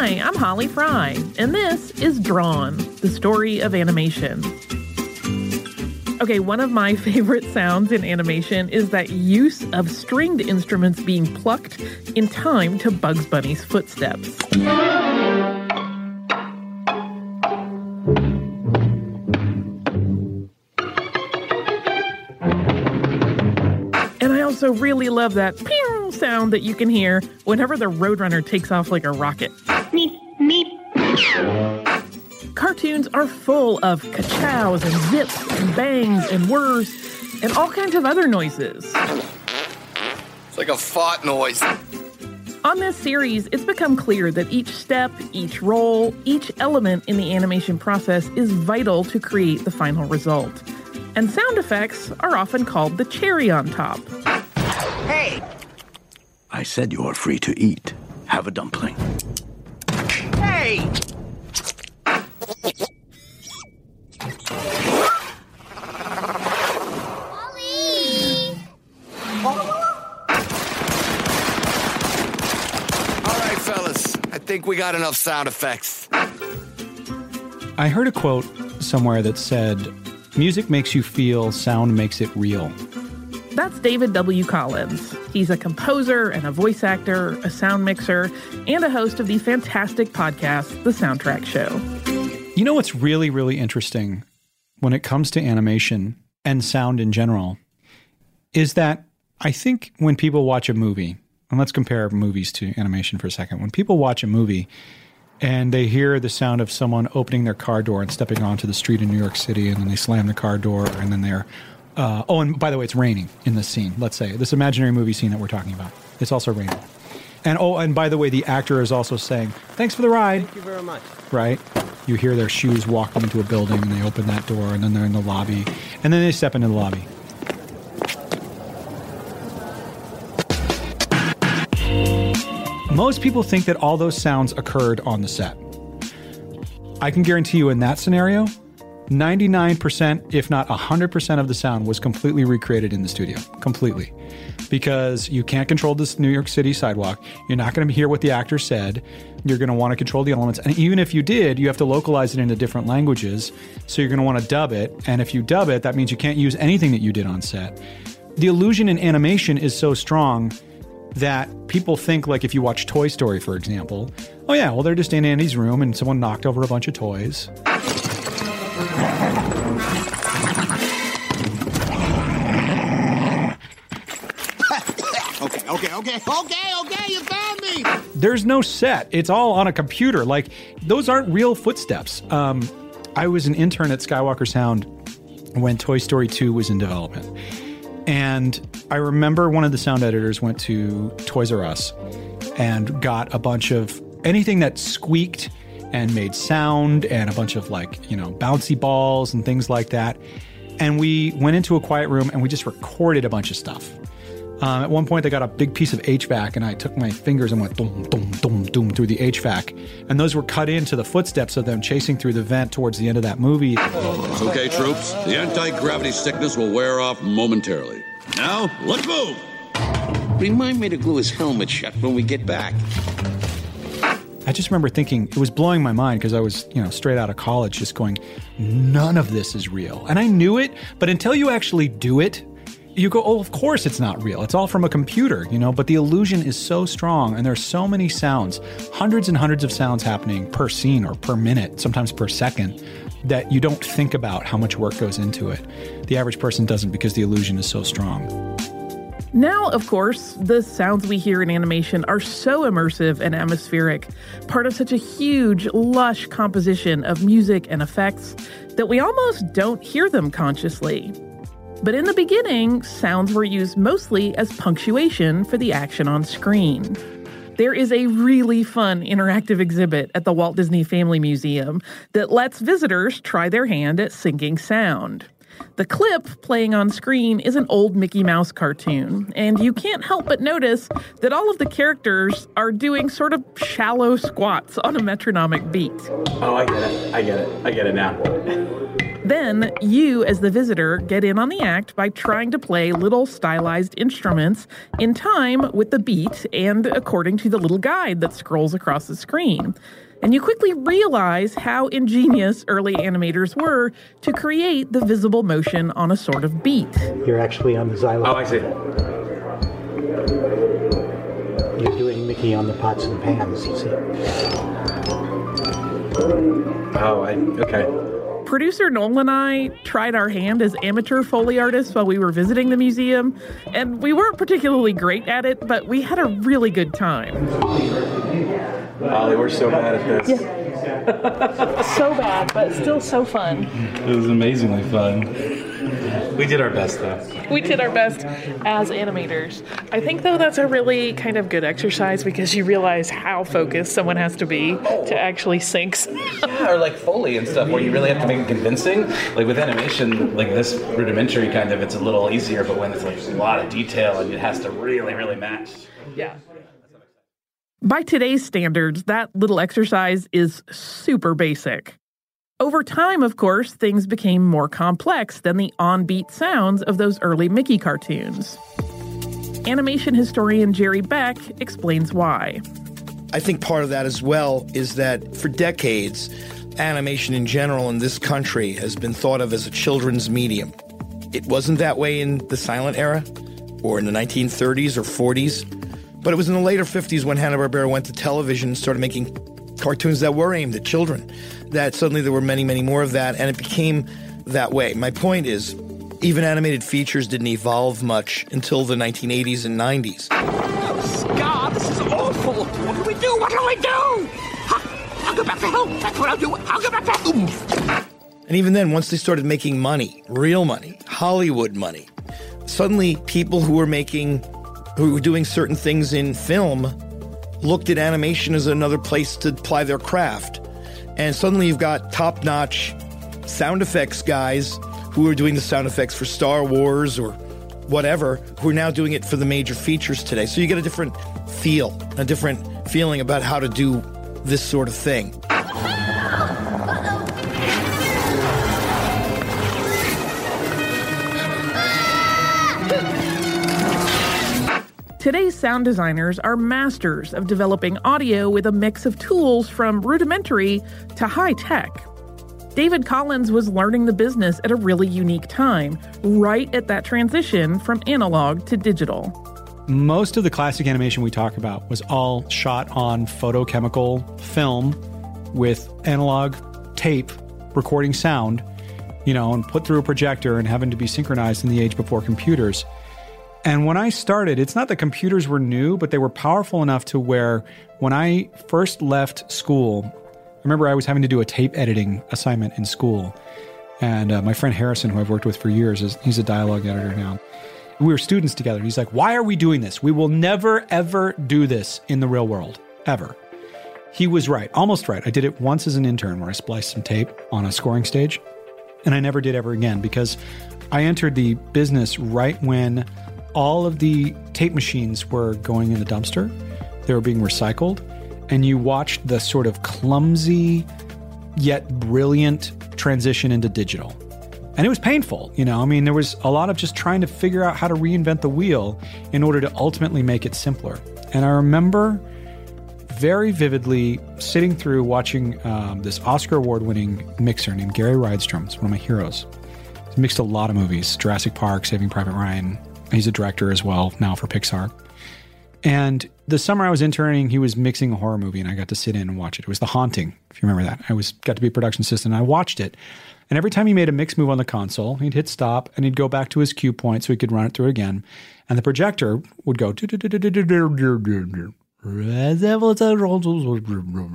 Hi, I'm Holly Frey, and this is Drawn, the story of animation. Okay, one of my favorite sounds in animation is that use of stringed instruments being plucked in time to Bugs Bunny's footsteps. And I also really love that pew sound that you can hear whenever the Roadrunner takes off like a rocket. Meep, meep. Cartoons are full of ka-chows and zips and bangs and whirs and all kinds of other noises. It's like a fart noise. On this series, it's become clear that each step, each roll, each element in the animation process is vital to create the final result. And sound effects are often called the cherry on top. Hey, I said you are free to eat. Have a dumpling. hey! All right, fellas. I think we got enough sound effects. I heard a quote somewhere that said, Music makes you feel, sound makes it real. That's David W. Collins. He's a composer and a voice actor, a sound mixer, and a host of the fantastic podcast, The Soundtrack Show. You know what's really, really interesting when it comes to animation and sound in general is that I think when people watch a movie, and let's compare movies to animation for a second. When people watch a movie and they hear the sound of someone opening their car door and stepping onto the street in New York City, and then they slam the car door, and then they're uh, oh, and by the way, it's raining in this scene. Let's say this imaginary movie scene that we're talking about. It's also raining. And oh, and by the way, the actor is also saying, "Thanks for the ride." Thank you very much. right? You hear their shoes walking into a building and they open that door and then they're in the lobby and then they step into the lobby. Most people think that all those sounds occurred on the set. I can guarantee you in that scenario, 99%, if not 100% of the sound was completely recreated in the studio. Completely. Because you can't control this New York City sidewalk. You're not going to hear what the actor said. You're going to want to control the elements. And even if you did, you have to localize it into different languages. So you're going to want to dub it. And if you dub it, that means you can't use anything that you did on set. The illusion in animation is so strong that people think, like if you watch Toy Story, for example, oh yeah, well, they're just in Andy's room and someone knocked over a bunch of toys. Okay, okay, okay, okay, okay, you found me! there's no set. It's all on a computer. Like those aren't real footsteps. Um, I was an intern at Skywalker Sound when Toy Story 2 was in development. And I remember one of the sound editors went to Toys R Us and got a bunch of anything that squeaked and made sound and a bunch of like, you know, bouncy balls and things like that. And we went into a quiet room and we just recorded a bunch of stuff. Um, at one point, they got a big piece of HVAC, and I took my fingers and went dum dum dum dum through the HVAC, and those were cut into the footsteps of them chasing through the vent towards the end of that movie. It's okay, troops. The anti-gravity sickness will wear off momentarily. Now, let's move! Remind me to glue his helmet shut when we get back. I just remember thinking it was blowing my mind because I was, you know, straight out of college, just going, none of this is real, and I knew it, but until you actually do it. You go, oh, of course it's not real. It's all from a computer, you know, but the illusion is so strong and there are so many sounds, hundreds and hundreds of sounds happening per scene or per minute, sometimes per second, that you don't think about how much work goes into it. The average person doesn't because the illusion is so strong. Now, of course, the sounds we hear in animation are so immersive and atmospheric, part of such a huge, lush composition of music and effects, that we almost don't hear them consciously. But in the beginning, sounds were used mostly as punctuation for the action on screen. There is a really fun interactive exhibit at the Walt Disney Family Museum that lets visitors try their hand at syncing sound. The clip playing on screen is an old Mickey Mouse cartoon, and you can't help but notice that all of the characters are doing sort of shallow squats on a metronomic beat. Oh, I get it. I get it. I get it now. Then you, as the visitor, get in on the act by trying to play little stylized instruments in time with the beat and according to the little guide that scrolls across the screen. And you quickly realize how ingenious early animators were to create the visible motion on a sort of beat. You're actually on the xylophone. Oh, I see. You're doing Mickey on the pots and pans. You see? Oh, I okay. Producer Noel and I tried our hand as amateur Foley artists while we were visiting the museum, and we weren't particularly great at it, but we had a really good time. Ollie, we're so bad at this. Yeah. So bad, but still so fun. It was amazingly fun. We did our best though. We did our best as animators. I think, though, that's a really kind of good exercise because you realize how focused someone has to be to actually sync. Yeah, or like Foley and stuff where you really have to make it convincing. Like with animation, like this rudimentary kind of, it's a little easier, but when it's like a lot of detail and it has to really, really match. Yeah. By today's standards, that little exercise is super basic. Over time, of course, things became more complex than the on beat sounds of those early Mickey cartoons. Animation historian Jerry Beck explains why. I think part of that as well is that for decades, animation in general in this country has been thought of as a children's medium. It wasn't that way in the silent era or in the 1930s or 40s, but it was in the later 50s when Hanna-Barbera went to television and started making cartoons that were aimed at children, that suddenly there were many, many more of that, and it became that way. My point is, even animated features didn't evolve much until the 1980s and 90s. Oh, God, this is awful. What do we do? What do we do? I'll go back to hell. That's what I'll do. I'll go back to Oomph. And even then, once they started making money, real money, Hollywood money, suddenly people who were making, who were doing certain things in film looked at animation as another place to apply their craft. And suddenly you've got top notch sound effects guys who are doing the sound effects for Star Wars or whatever, who are now doing it for the major features today. So you get a different feel, a different feeling about how to do this sort of thing. Sound designers are masters of developing audio with a mix of tools from rudimentary to high tech. David Collins was learning the business at a really unique time, right at that transition from analog to digital. Most of the classic animation we talk about was all shot on photochemical film with analog tape recording sound, you know, and put through a projector and having to be synchronized in the age before computers. And when I started, it's not that computers were new, but they were powerful enough to where when I first left school, I remember I was having to do a tape editing assignment in school. And uh, my friend Harrison, who I've worked with for years, is, he's a dialogue editor now. We were students together. He's like, Why are we doing this? We will never, ever do this in the real world, ever. He was right, almost right. I did it once as an intern where I spliced some tape on a scoring stage, and I never did ever again because I entered the business right when all of the tape machines were going in the dumpster. They were being recycled. And you watched the sort of clumsy yet brilliant transition into digital. And it was painful, you know. I mean, there was a lot of just trying to figure out how to reinvent the wheel in order to ultimately make it simpler. And I remember very vividly sitting through watching um, this Oscar award winning mixer named Gary Rydstrom. It's one of my heroes. He's mixed a lot of movies Jurassic Park, Saving Private Ryan, He's a director as well now for Pixar. And the summer I was interning, he was mixing a horror movie, and I got to sit in and watch it. It was The Haunting, if you remember that. I was got to be a production assistant. And I watched it, and every time he made a mix move on the console, he'd hit stop and he'd go back to his cue point so he could run it through again, and the projector would go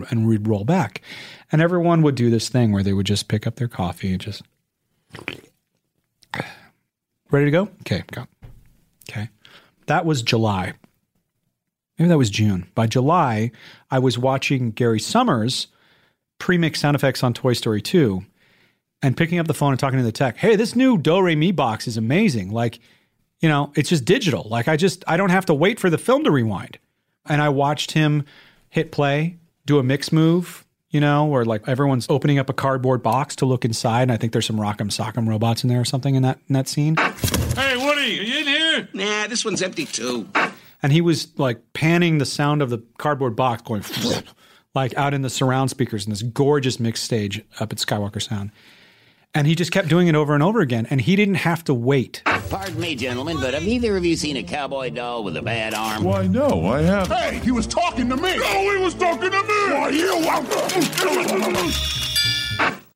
and we'd roll back, and everyone would do this thing where they would just pick up their coffee and just Ready to go? Okay, go. Okay. That was July. Maybe that was June. By July, I was watching Gary Summers pre-mix sound effects on Toy Story 2 and picking up the phone and talking to the tech. Hey, this new Do Re Mi box is amazing. Like, you know, it's just digital. Like I just I don't have to wait for the film to rewind. And I watched him hit play, do a mix move, you know, where like everyone's opening up a cardboard box to look inside. And I think there's some Rock'em Sock'em robots in there or something in that in that scene. Hey, Woody, are you in here? Nah, this one's empty too. And he was like panning the sound of the cardboard box going like out in the surround speakers in this gorgeous mix stage up at Skywalker Sound. And he just kept doing it over and over again. And he didn't have to wait. Pardon me, gentlemen, but have either of you seen a cowboy doll with a bad arm? Why, no, I haven't. Hey, he was talking to me. No, he was talking to me. Why, you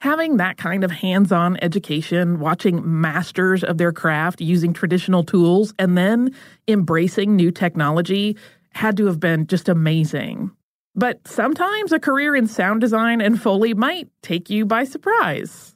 Having that kind of hands on education, watching masters of their craft using traditional tools, and then embracing new technology had to have been just amazing. But sometimes a career in sound design and Foley might take you by surprise.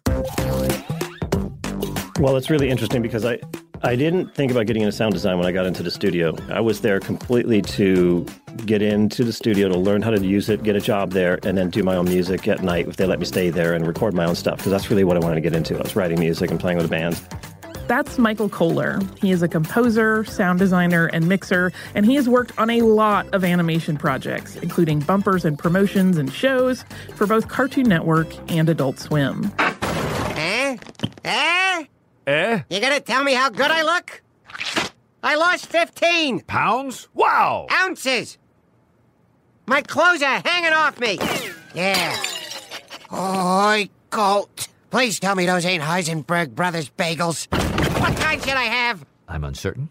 Well, it's really interesting because I, I didn't think about getting into sound design when I got into the studio. I was there completely to get into the studio to learn how to use it, get a job there, and then do my own music at night if they let me stay there and record my own stuff because that's really what I wanted to get into. I was writing music and playing with a band. That's Michael Kohler. He is a composer, sound designer, and mixer, and he has worked on a lot of animation projects, including bumpers and promotions and shows for both Cartoon Network and Adult Swim. Eh? Eh? Eh? You gonna tell me how good I look? I lost 15 Pounds? Wow! ounces. My clothes are hanging off me. Yeah. Oi, Colt. Please tell me those ain't Heisenberg Brothers bagels. What kind should I have? I'm uncertain.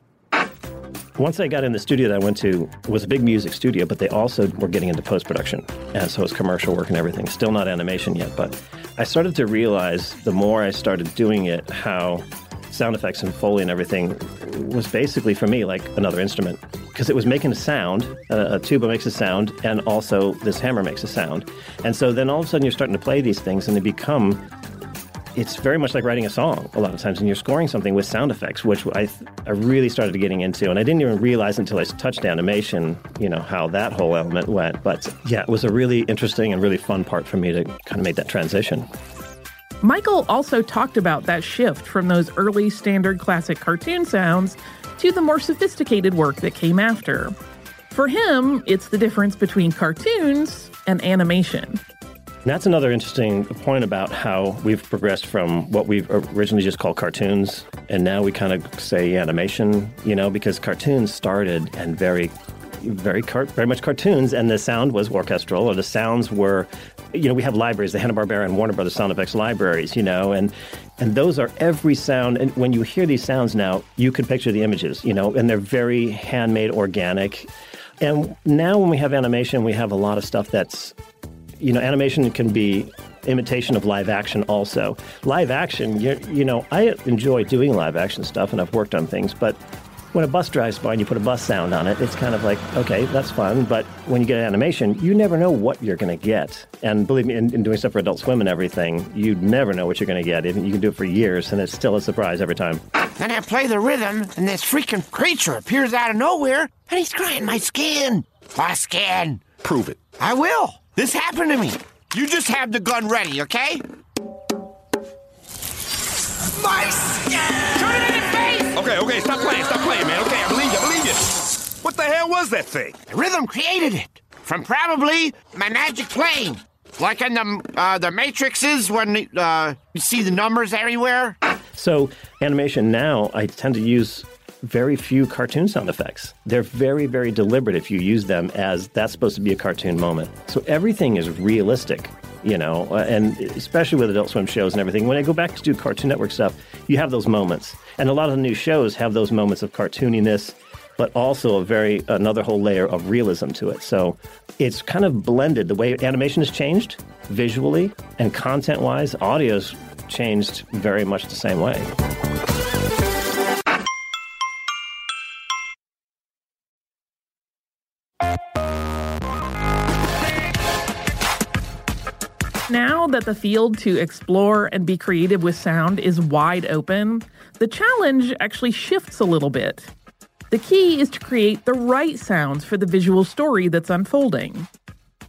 Once I got in the studio that I went to was a big music studio, but they also were getting into post production, and so it's commercial work and everything. Still not animation yet, but I started to realize the more I started doing it, how sound effects and foley and everything was basically for me like another instrument because it was making a sound. A, a tuba makes a sound, and also this hammer makes a sound. And so then all of a sudden you're starting to play these things, and they become it's very much like writing a song a lot of times, and you're scoring something with sound effects, which I, I really started getting into. And I didn't even realize until I touched animation, you know, how that whole element went. But yeah, it was a really interesting and really fun part for me to kind of make that transition. Michael also talked about that shift from those early standard classic cartoon sounds to the more sophisticated work that came after. For him, it's the difference between cartoons and animation. And that's another interesting point about how we've progressed from what we've originally just called cartoons, and now we kind of say animation, you know, because cartoons started and very, very, car- very much cartoons, and the sound was orchestral, or the sounds were, you know, we have libraries, the Hanna Barbera and Warner Brothers sound effects libraries, you know, and and those are every sound. And when you hear these sounds now, you can picture the images, you know, and they're very handmade, organic. And now when we have animation, we have a lot of stuff that's you know, animation can be imitation of live action also. Live action, you, you know, I enjoy doing live action stuff and I've worked on things, but when a bus drives by and you put a bus sound on it, it's kind of like, okay, that's fun. But when you get animation, you never know what you're going to get. And believe me, in, in, doing stuff for Adult Swim and everything, you never know what you're going to get. You can do it for years, and it's still a surprise every time. Then I play the rhythm, and this freaking creature appears out of nowhere, and he's crying my skin. My skin. Prove it. I will. This happened to me. You just have the gun ready, okay? My skin! Turn it in his face! Okay, okay, stop playing, stop playing, man. Okay, I believe you, I believe you. What the hell was that thing? The rhythm created it from probably my magic plane. Like in the uh, the Matrixes when uh, you see the numbers everywhere. So animation now, I tend to use very few cartoon sound effects. They're very, very deliberate if you use them as that's supposed to be a cartoon moment. So everything is realistic, you know, uh, and especially with Adult Swim shows and everything. When I go back to do Cartoon Network stuff, you have those moments. And a lot of the new shows have those moments of cartooniness, but also a very, another whole layer of realism to it. So it's kind of blended. The way animation has changed visually and content wise, audio's changed very much the same way. That the field to explore and be creative with sound is wide open, the challenge actually shifts a little bit. The key is to create the right sounds for the visual story that's unfolding.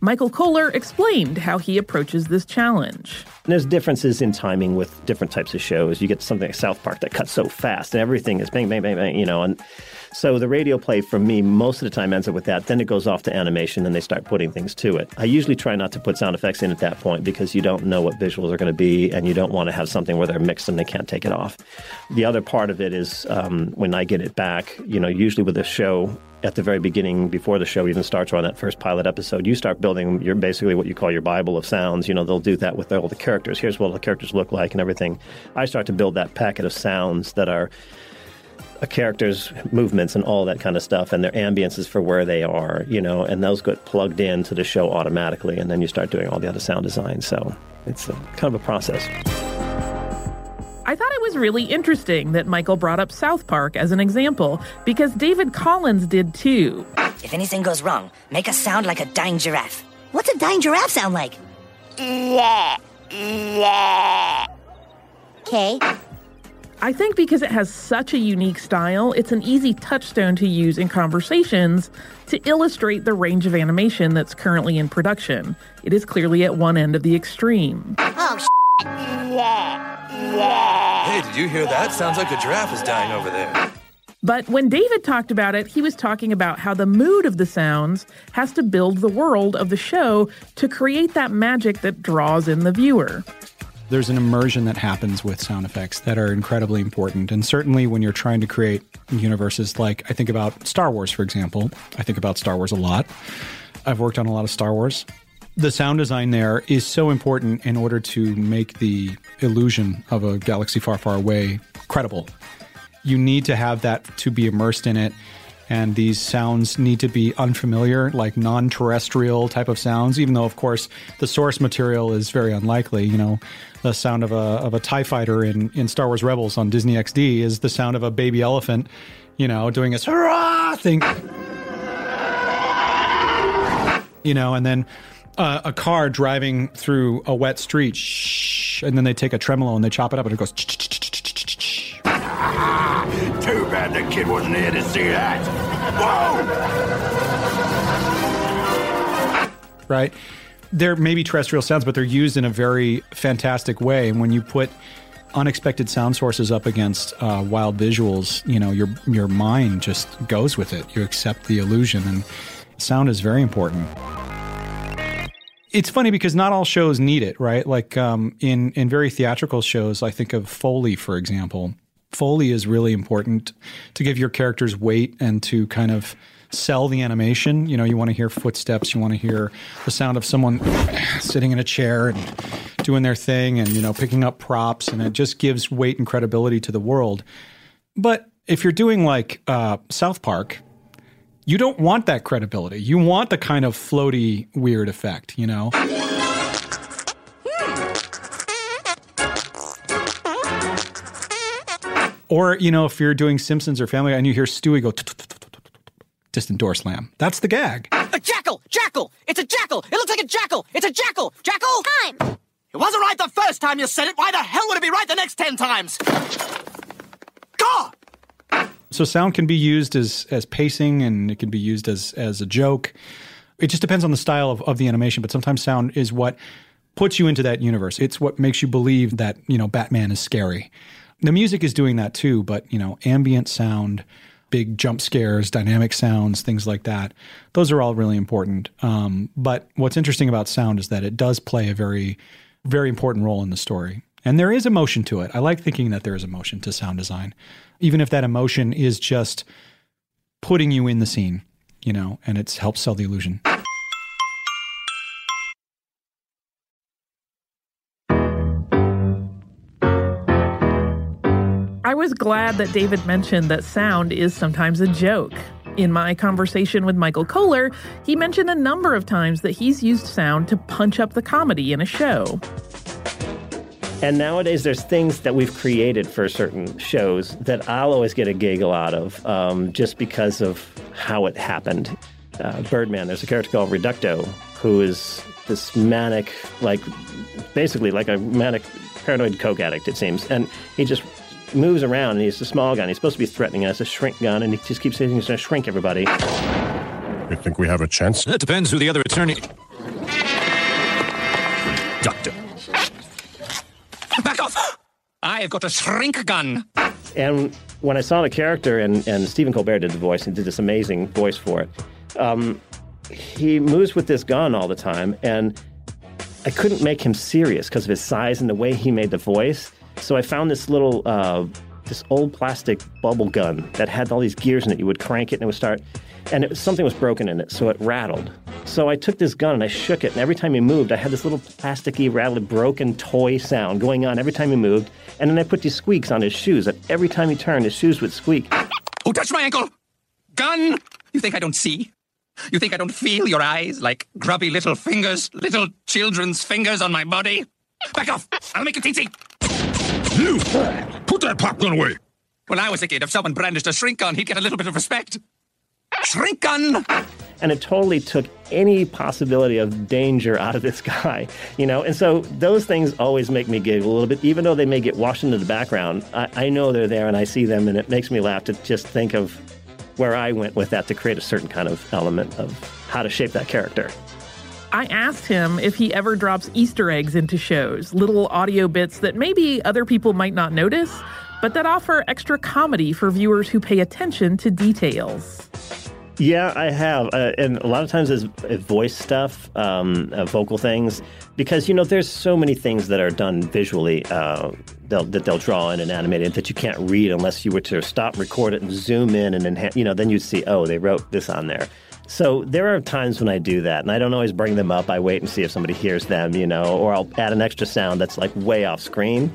Michael Kohler explained how he approaches this challenge. There's differences in timing with different types of shows. You get something like South Park that cuts so fast and everything is bang, bang, bang, bang, you know. And so the radio play for me most of the time ends up with that. Then it goes off to animation and they start putting things to it. I usually try not to put sound effects in at that point because you don't know what visuals are going to be and you don't want to have something where they're mixed and they can't take it off. The other part of it is um, when I get it back, you know, usually with a show, at the very beginning, before the show even starts, or on that first pilot episode, you start building your basically what you call your Bible of sounds. You know, they'll do that with all the characters. Here's what the characters look like and everything. I start to build that packet of sounds that are a character's movements and all that kind of stuff and their ambiences for where they are, you know, and those get plugged into the show automatically, and then you start doing all the other sound design. So it's a, kind of a process. I thought it was really interesting that Michael brought up South Park as an example because David Collins did too. If anything goes wrong, make a sound like a dying giraffe. What's a dying giraffe sound like? Yeah, yeah. Okay. I think because it has such a unique style, it's an easy touchstone to use in conversations to illustrate the range of animation that's currently in production. It is clearly at one end of the extreme. Oh, yeah, yeah. Hey, did you hear that? Sounds like a giraffe is dying over there. But when David talked about it, he was talking about how the mood of the sounds has to build the world of the show to create that magic that draws in the viewer. There's an immersion that happens with sound effects that are incredibly important. And certainly when you're trying to create universes like I think about Star Wars, for example, I think about Star Wars a lot. I've worked on a lot of Star Wars. The sound design there is so important in order to make the illusion of a galaxy far, far away credible. You need to have that to be immersed in it and these sounds need to be unfamiliar, like non terrestrial type of sounds, even though, of course, the source material is very unlikely. You know, the sound of a, of a TIE fighter in, in Star Wars Rebels on Disney XD is the sound of a baby elephant, you know, doing its hurrah thing. You know, and then uh, a car driving through a wet street, shh, and then they take a tremolo and they chop it up and it goes. Too bad the kid wasn't here to see that. Whoa! Right? They're maybe terrestrial sounds, but they're used in a very fantastic way. And when you put unexpected sound sources up against uh, wild visuals, you know, your your mind just goes with it. You accept the illusion, and sound is very important. It's funny because not all shows need it, right? Like um, in in very theatrical shows, I think of Foley, for example. Foley is really important to give your characters weight and to kind of sell the animation. You know, you want to hear footsteps, you want to hear the sound of someone sitting in a chair and doing their thing and, you know, picking up props, and it just gives weight and credibility to the world. But if you're doing like uh, South Park, you don't want that credibility. You want the kind of floaty, weird effect, you know? Or, you know, if you're doing Simpsons or Family Guy and you hear Stewie go distant door slam, that's the gag. A jackal! Jackal! It's a jackal! It looks like a jackal! It's a jackal! Jackal! Time! It wasn't right the first time you said it. Why the hell would it be right the next ten times? God! So sound can be used as as pacing and it can be used as as a joke. It just depends on the style of, of the animation, but sometimes sound is what puts you into that universe. It's what makes you believe that, you know, Batman is scary. The music is doing that too, but you know, ambient sound, big jump scares, dynamic sounds, things like that. Those are all really important. Um, but what's interesting about sound is that it does play a very, very important role in the story. And there is emotion to it. I like thinking that there is emotion to sound design, even if that emotion is just putting you in the scene, you know, and it helps sell the illusion. Was glad that David mentioned that sound is sometimes a joke. In my conversation with Michael Kohler, he mentioned a number of times that he's used sound to punch up the comedy in a show. And nowadays, there's things that we've created for certain shows that I'll always get a giggle out of um, just because of how it happened. uh, Birdman, there's a character called Reducto who is this manic, like basically like a manic paranoid coke addict, it seems. And he just moves around and he's a small gun. He's supposed to be threatening us, a shrink gun, and he just keeps saying he's going to shrink everybody. You think we have a chance? That depends who the other attorney. Doctor. Back off! I've got a shrink gun. And when I saw the character, and, and Stephen Colbert did the voice and did this amazing voice for it, um, he moves with this gun all the time, and I couldn't make him serious because of his size and the way he made the voice. So I found this little, uh, this old plastic bubble gun that had all these gears in it. You would crank it and it would start, and it, something was broken in it, so it rattled. So I took this gun and I shook it, and every time he moved, I had this little plasticky, rattly, broken toy sound going on every time he moved. And then I put these squeaks on his shoes, and every time he turned, his shoes would squeak. Who touched my ankle? Gun! You think I don't see? You think I don't feel your eyes like grubby little fingers, little children's fingers on my body? Back off! I'll make it teensy! You! Put that popgun away! When I was a kid, if someone brandished a shrink gun, he'd get a little bit of respect. Shrink gun! and it totally took any possibility of danger out of this guy, you know. And so those things always make me giggle a little bit, even though they may get washed into the background. I, I know they're there, and I see them, and it makes me laugh to just think of where I went with that to create a certain kind of element of how to shape that character. I asked him if he ever drops Easter eggs into shows, little audio bits that maybe other people might not notice, but that offer extra comedy for viewers who pay attention to details. Yeah, I have, uh, and a lot of times it's, it's voice stuff, um, uh, vocal things, because you know there's so many things that are done visually uh, they'll, that they'll draw in and animate it that you can't read unless you were to stop, record it, and zoom in, and enhance. You know, then you'd see, oh, they wrote this on there. So there are times when I do that, and I don't always bring them up. I wait and see if somebody hears them, you know, or I'll add an extra sound that's like way off screen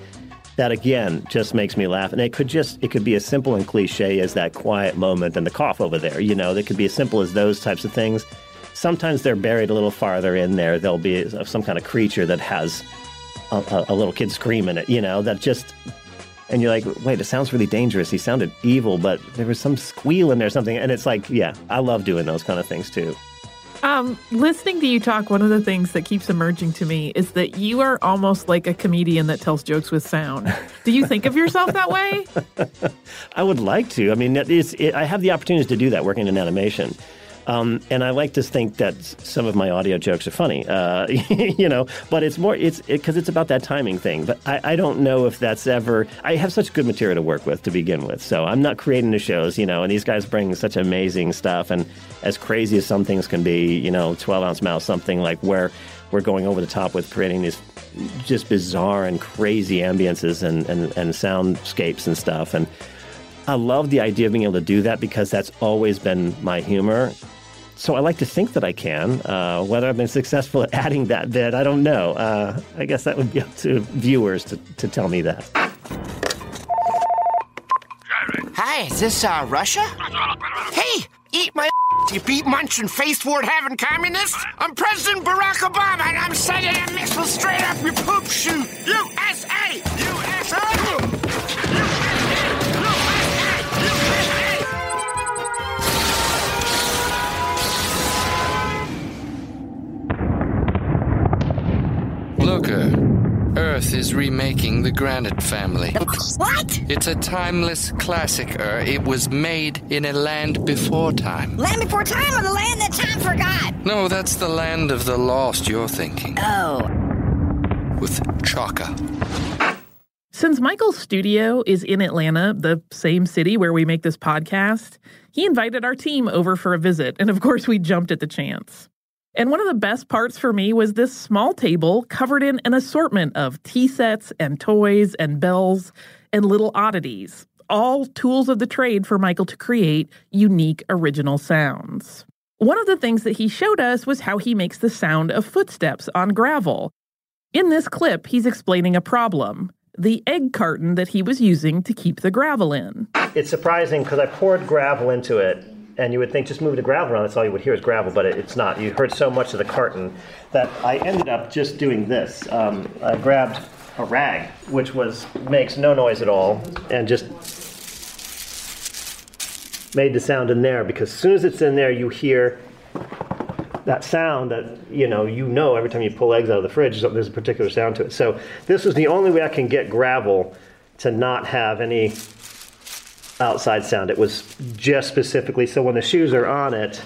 that again just makes me laugh. And it could just it could be as simple and cliche as that quiet moment and the cough over there. You know, that could be as simple as those types of things. Sometimes they're buried a little farther in there. There'll be some kind of creature that has a, a, a little kid scream in it. You know, that just and you're like, wait, it sounds really dangerous. He sounded evil, but there was some squeal in there, something. And it's like, yeah, I love doing those kind of things too. Um, listening to you talk, one of the things that keeps emerging to me is that you are almost like a comedian that tells jokes with sound. Do you think of yourself that way? I would like to. I mean, it, I have the opportunities to do that working in animation. Um, and I like to think that some of my audio jokes are funny, uh, you know. But it's more it's because it, it's about that timing thing. But I, I, don't know if that's ever. I have such good material to work with to begin with, so I'm not creating the shows, you know. And these guys bring such amazing stuff, and as crazy as some things can be, you know, 12 ounce mouse, something like where we're going over the top with creating these just bizarre and crazy ambiances and, and, and soundscapes and stuff. And I love the idea of being able to do that because that's always been my humor so I like to think that I can. Uh, whether I've been successful at adding that bit, I don't know. Uh, I guess that would be up to viewers to, to tell me that. Hi, is this uh, Russia? Hey, eat my you beat munching face ward having communists? I'm President Barack Obama and I'm sending a missile straight up your poop chute. USA! USA! Earth is remaking the Granite family. What? It's a timeless classic, Er. It was made in a land before time. Land before time or the land that time forgot? No, that's the land of the lost you're thinking. Oh. With Chaka. Since Michael's studio is in Atlanta, the same city where we make this podcast, he invited our team over for a visit, and of course, we jumped at the chance. And one of the best parts for me was this small table covered in an assortment of tea sets and toys and bells and little oddities, all tools of the trade for Michael to create unique original sounds. One of the things that he showed us was how he makes the sound of footsteps on gravel. In this clip, he's explaining a problem the egg carton that he was using to keep the gravel in. It's surprising because I poured gravel into it and you would think just move the gravel around, that's all you would hear is gravel, but it, it's not. You heard so much of the carton that I ended up just doing this. Um, I grabbed a rag, which was makes no noise at all, and just made the sound in there because as soon as it's in there, you hear that sound that you know you know every time you pull eggs out of the fridge there's a particular sound to it so this was the only way i can get gravel to not have any outside sound it was just specifically so when the shoes are on it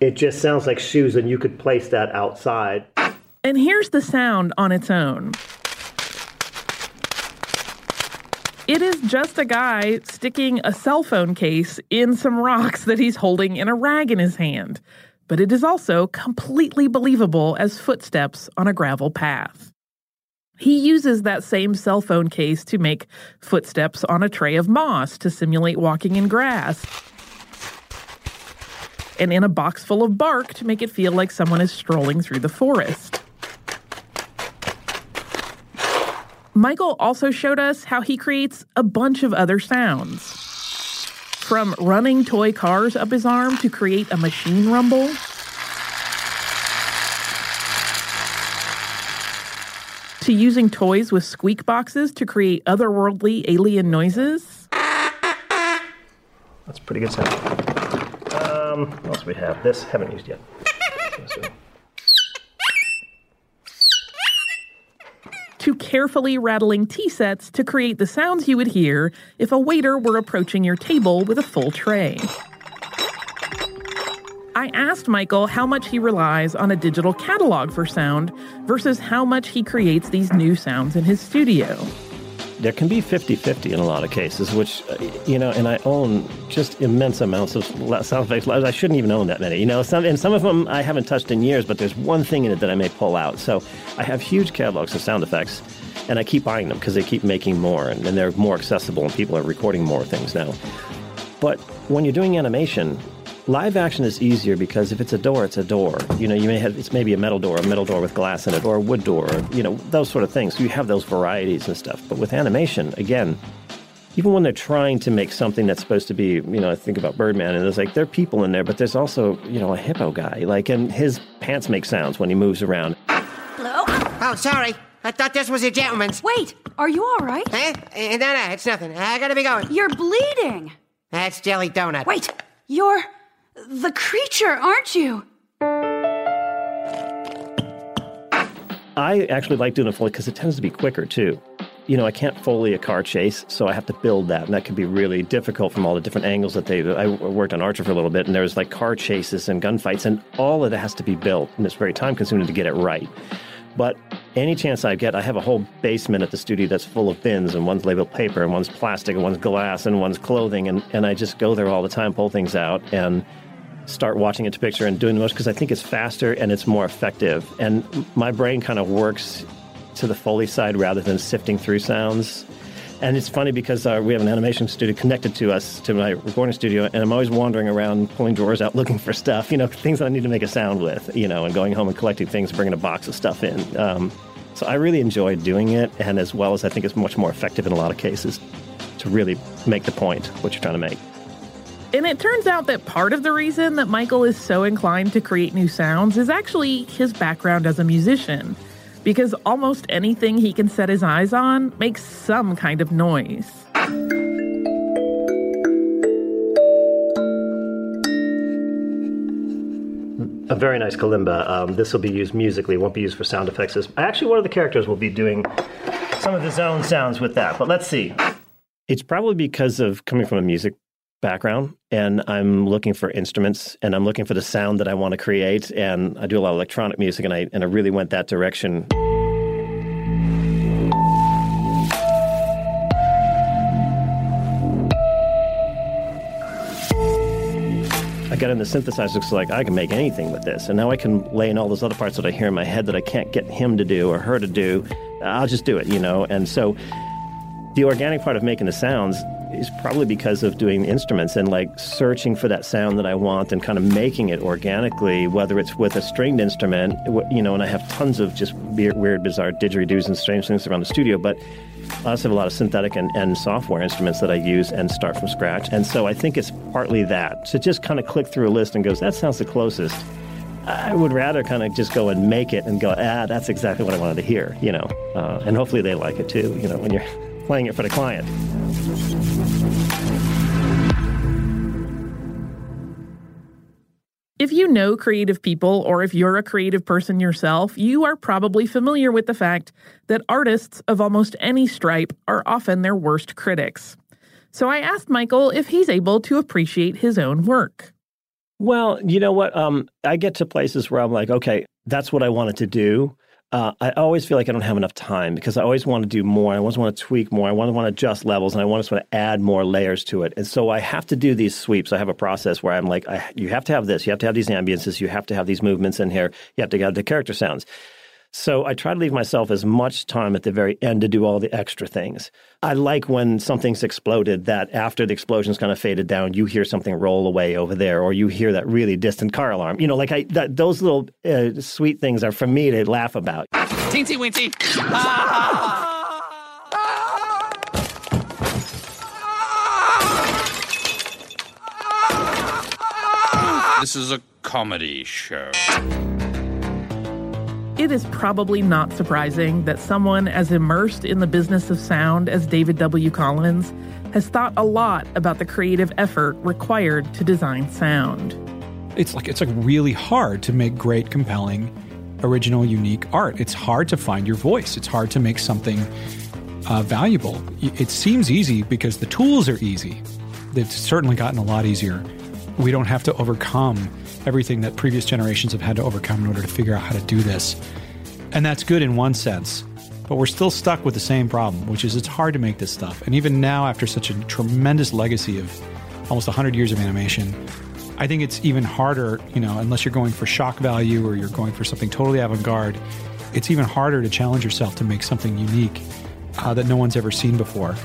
it just sounds like shoes and you could place that outside and here's the sound on its own It is just a guy sticking a cell phone case in some rocks that he's holding in a rag in his hand. But it is also completely believable as footsteps on a gravel path. He uses that same cell phone case to make footsteps on a tray of moss to simulate walking in grass, and in a box full of bark to make it feel like someone is strolling through the forest. Michael also showed us how he creates a bunch of other sounds. From running toy cars up his arm to create a machine rumble. To using toys with squeak boxes to create otherworldly alien noises. That's pretty good sound. Um, what else we have? This haven't used yet. to carefully rattling tea sets to create the sounds you would hear if a waiter were approaching your table with a full tray. I asked Michael how much he relies on a digital catalog for sound versus how much he creates these new sounds in his studio. There can be 50 50 in a lot of cases, which, uh, you know, and I own just immense amounts of sound effects. I shouldn't even own that many, you know, some, and some of them I haven't touched in years, but there's one thing in it that I may pull out. So I have huge catalogs of sound effects, and I keep buying them because they keep making more, and, and they're more accessible, and people are recording more things now. But when you're doing animation, Live action is easier because if it's a door, it's a door. You know, you may have it's maybe a metal door, a metal door with glass in it, or a wood door, or, you know, those sort of things. So you have those varieties and stuff. But with animation, again, even when they're trying to make something that's supposed to be, you know, I think about Birdman, and there's like there are people in there, but there's also, you know, a hippo guy. Like, and his pants make sounds when he moves around. Hello? Oh, sorry. I thought this was a gentleman's. Wait, are you all right? Eh? eh no, no, it's nothing. I gotta be going. You're bleeding. That's Jelly Donut. Wait, you're the creature, aren't you? I actually like doing a Foley because it tends to be quicker too. You know, I can't Foley a car chase, so I have to build that, and that can be really difficult from all the different angles that they. I worked on Archer for a little bit, and there was like car chases and gunfights, and all of it has to be built, and it's very time consuming to get it right. But any chance I get, I have a whole basement at the studio that's full of bins, and one's labeled paper, and one's plastic, and one's glass, and one's clothing, and, and I just go there all the time, pull things out, and start watching it to picture and doing the most because I think it's faster and it's more effective. And my brain kind of works to the Foley side rather than sifting through sounds. And it's funny because uh, we have an animation studio connected to us, to my recording studio, and I'm always wandering around, pulling drawers out, looking for stuff, you know, things that I need to make a sound with, you know, and going home and collecting things, bringing a box of stuff in. Um, so I really enjoy doing it, and as well as I think it's much more effective in a lot of cases to really make the point what you're trying to make. And it turns out that part of the reason that Michael is so inclined to create new sounds is actually his background as a musician, because almost anything he can set his eyes on makes some kind of noise. A very nice kalimba. Um, this will be used musically, won't be used for sound effects. Actually, one of the characters will be doing some of his own sounds with that, but let's see. It's probably because of coming from a music background and I'm looking for instruments and I'm looking for the sound that I want to create and I do a lot of electronic music and I and I really went that direction. I got in the synthesizer so like I can make anything with this and now I can lay in all those other parts that I hear in my head that I can't get him to do or her to do. I'll just do it, you know. And so the organic part of making the sounds is probably because of doing the instruments and like searching for that sound that I want and kind of making it organically, whether it's with a stringed instrument, you know, and I have tons of just weird, weird bizarre didgeridoos and strange things around the studio, but I also have a lot of synthetic and, and software instruments that I use and start from scratch. And so I think it's partly that. So just kind of click through a list and goes, that sounds the closest. I would rather kind of just go and make it and go, ah, that's exactly what I wanted to hear, you know. Uh, and hopefully they like it too, you know, when you're playing it for the client. If you know creative people, or if you're a creative person yourself, you are probably familiar with the fact that artists of almost any stripe are often their worst critics. So I asked Michael if he's able to appreciate his own work. Well, you know what? Um, I get to places where I'm like, okay, that's what I wanted to do uh, I always feel like I don't have enough time because I always want to do more. I always want to tweak more. I want to want to adjust levels, and I want to sort of add more layers to it. And so I have to do these sweeps. I have a process where I'm like, I, you have to have this. You have to have these ambiances. You have to have these movements in here. You have to have the character sounds. So I try to leave myself as much time at the very end to do all the extra things. I like when something's exploded that after the explosion's kind of faded down, you hear something roll away over there, or you hear that really distant car alarm. You know, like I, that, those little uh, sweet things are for me to laugh about. Teensy weensy. Ah! This is a comedy show. It is probably not surprising that someone as immersed in the business of sound as David W. Collins has thought a lot about the creative effort required to design sound. It's like it's like really hard to make great, compelling, original, unique art. It's hard to find your voice. It's hard to make something uh, valuable. It seems easy because the tools are easy. They've certainly gotten a lot easier. We don't have to overcome everything that previous generations have had to overcome in order to figure out how to do this. And that's good in one sense, but we're still stuck with the same problem, which is it's hard to make this stuff. And even now, after such a tremendous legacy of almost 100 years of animation, I think it's even harder, you know, unless you're going for shock value or you're going for something totally avant garde, it's even harder to challenge yourself to make something unique uh, that no one's ever seen before.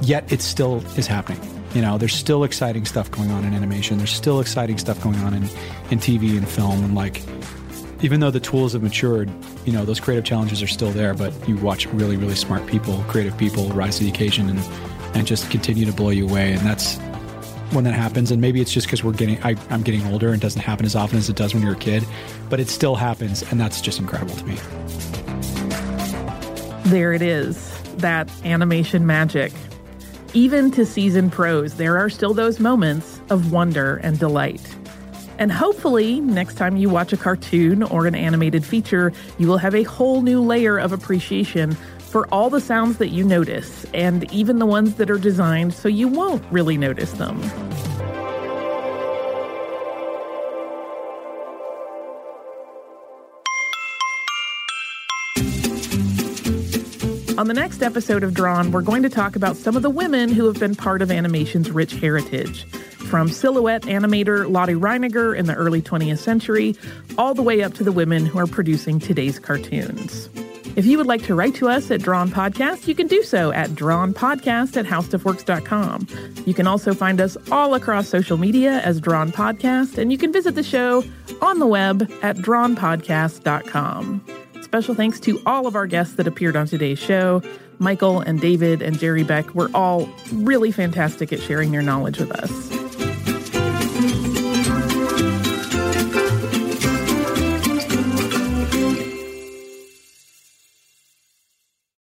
Yet it still is happening. You know, there's still exciting stuff going on in animation. There's still exciting stuff going on in, in TV and film. And like, even though the tools have matured, you know, those creative challenges are still there. But you watch really, really smart people, creative people rise to the occasion and, and just continue to blow you away. And that's when that happens. And maybe it's just because we're getting, I, I'm getting older and it doesn't happen as often as it does when you're a kid, but it still happens. And that's just incredible to me. There it is, that animation magic. Even to seasoned pros, there are still those moments of wonder and delight. And hopefully, next time you watch a cartoon or an animated feature, you will have a whole new layer of appreciation for all the sounds that you notice, and even the ones that are designed so you won't really notice them. On the next episode of Drawn, we're going to talk about some of the women who have been part of animation's rich heritage. From silhouette animator Lotte Reiniger in the early 20th century, all the way up to the women who are producing today's cartoons. If you would like to write to us at Drawn Podcast, you can do so at drawnpodcast at howstuffworks.com. You can also find us all across social media as Drawn Podcast, and you can visit the show on the web at drawnpodcast.com. Special thanks to all of our guests that appeared on today's show. Michael and David and Jerry Beck were all really fantastic at sharing their knowledge with us.